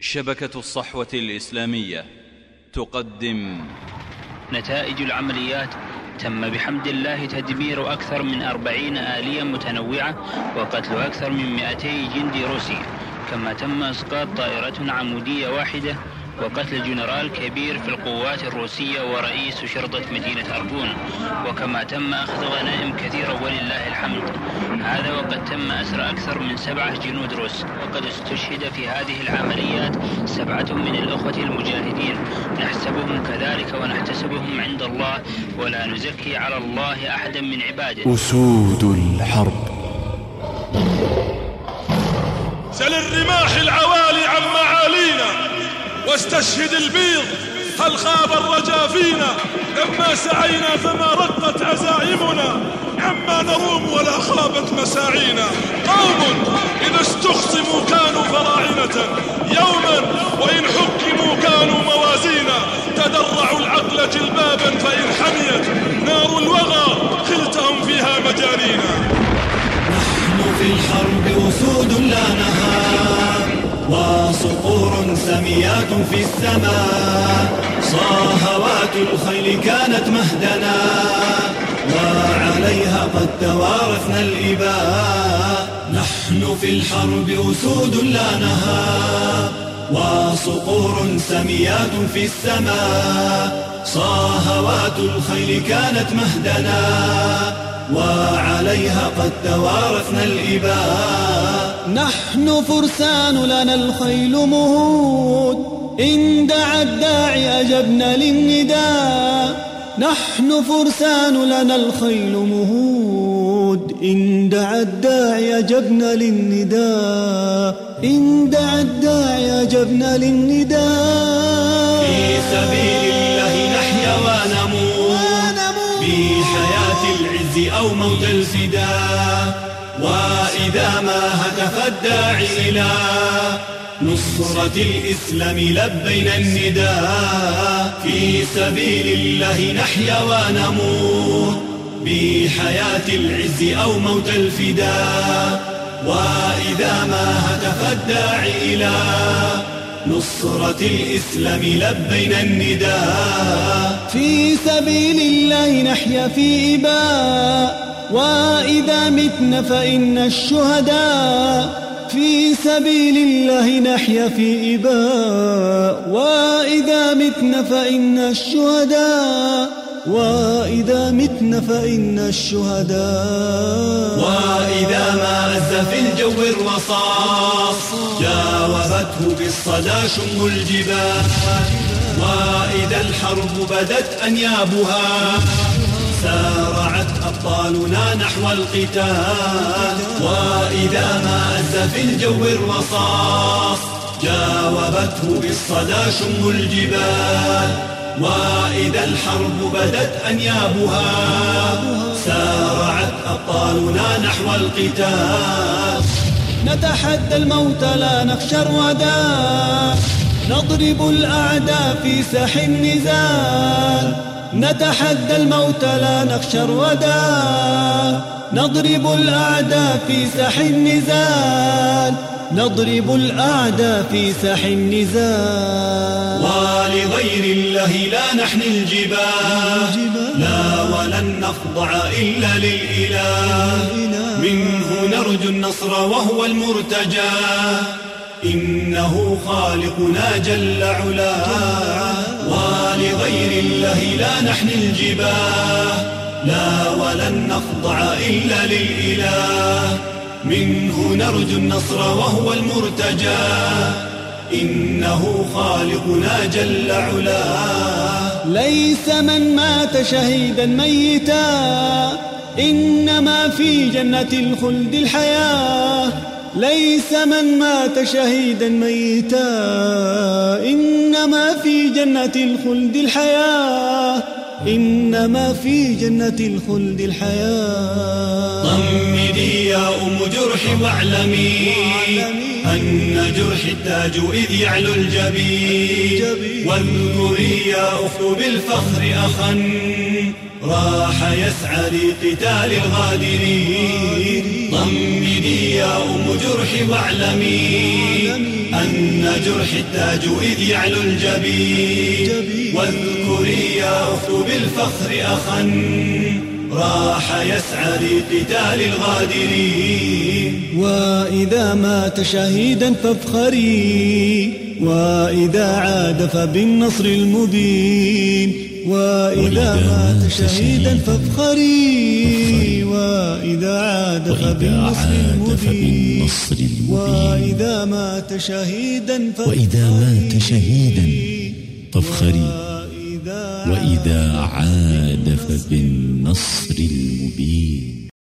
شبكة الصحوة الإسلامية تقدم. نتائج العمليات تم بحمد الله تدمير أكثر من أربعين آلية متنوعة وقتل أكثر من 200 جندي روسي كما تم إسقاط طائرة عمودية واحدة وقتل جنرال كبير في القوات الروسية ورئيس شرطة مدينة أرجون. وكما تم أخذ غنائم كثيرة ولله الحمد. هذا وقد تم أسر أكثر من سبعة جنود روس. وقد استشهد في هذه العمليات سبعة من الأخوة المجاهدين. نحسبهم كذلك ونحتسبهم عند الله ولا نزكي على الله أحدا من عباده. أسود الحرب. سل الرماح العوالي عن معالينا. واستشهد البيض هل خاب الرجا فينا؟ لما سعينا فما رقت عزائمنا عما نروم ولا خابت مساعينا. قوم إذا استخصموا كانوا فراعنة. يوما وإن حكموا كانوا موازينا. تدرعوا العقل جلبابا وصقور سميات في السماء. صاهوات الخيل كانت مهدنا وعليها قد توارثنا الإباء. نحن في الحرب أسود لا نهار وصقور سميات في السماء. صاهوات الخيل كانت مهدنا وعليها قد توارثنا الإباء. نحن فرسان لنا الخيل مهود. إن دعا الداعي أجبنا للنداء. نحن فرسان لنا الخيل مهود. إن دعا الداعي أجبنا للنداء. إن دعا الداعي أجبنا للنداء. في سبيل الله نحيا ونموت. بحياة العز أو موت الفداء. وإذا ما هتف الداعي إلى نصرة الإسلام لبينا النداء في سبيل الله نحيا ونموت بحياة العز أو موت الفداء. وإذا ما هتف الداعي إلى نصرة الإسلام لبينا النداء في سبيل الله نحيا في إباء. وإذا متنا فإن الشهداء في سبيل الله نحيا في إباء. وإذا متنا فإن الشهداء وإذا متنا فإن الشهداء. وإذا ما أز في الجو الرصاص جاوبته بالصدى شم الجبال. وإذا الحرب بدت أنيابها سارعت أبطالنا نحو القتال. وإذا ما أز في الجو الرصاص جاوبته بالصدى شم الجبال. وإذا الحرب بدت أنيابها سارعت أبطالنا نحو القتال. نتحدى الموت لا نخشى الردى نضرب الأعداء في ساح النزال. نتحدى الموت لا نخشى الردى نضرب الأعداء في ساح النزال. نضرب الأعداء في ساح النزال. ولغير الله لا نحن الجبال. لا ولن نخضع إلا للإله. منه نرجو النصر وهو المرتجى. إنه خالقنا جل علاه ولغير الله لا نحن الجباه لا ولن نخضع إلا للإله. منه نرجو النصر وهو المرتجى. إنه خالقنا جل علاه ليس من مات شهيدا ميتا إنما في جنة الخلد الحياة. ليس من مات شهيدا ميتا إنما في جنة الخلد الحياة إنما في جنة الخلد الحياة. ضمدي يا أم جرح واعلمي. أن جرح التاج إذ يعلو الجبين. واذكري يا أخت بالفخر أخا راح يسعى لقتال الغادرين. ضمدي يا أم جرح واعلمي أن جرح التاج إذ يعلو الجبين. واذكري يا أخت بالفخر أخا راح يسعى لقتال الغادرين. وإذا مات شهيدا فافخري وإذا عاد فبالنصر المبين. وإذا مات شهيدا فافخري وإذا عاد فبالنصر المبين. وإذا مات شهيدا وإذا مات شهيدا فافخري وإذا عاد فبالنصر المبين.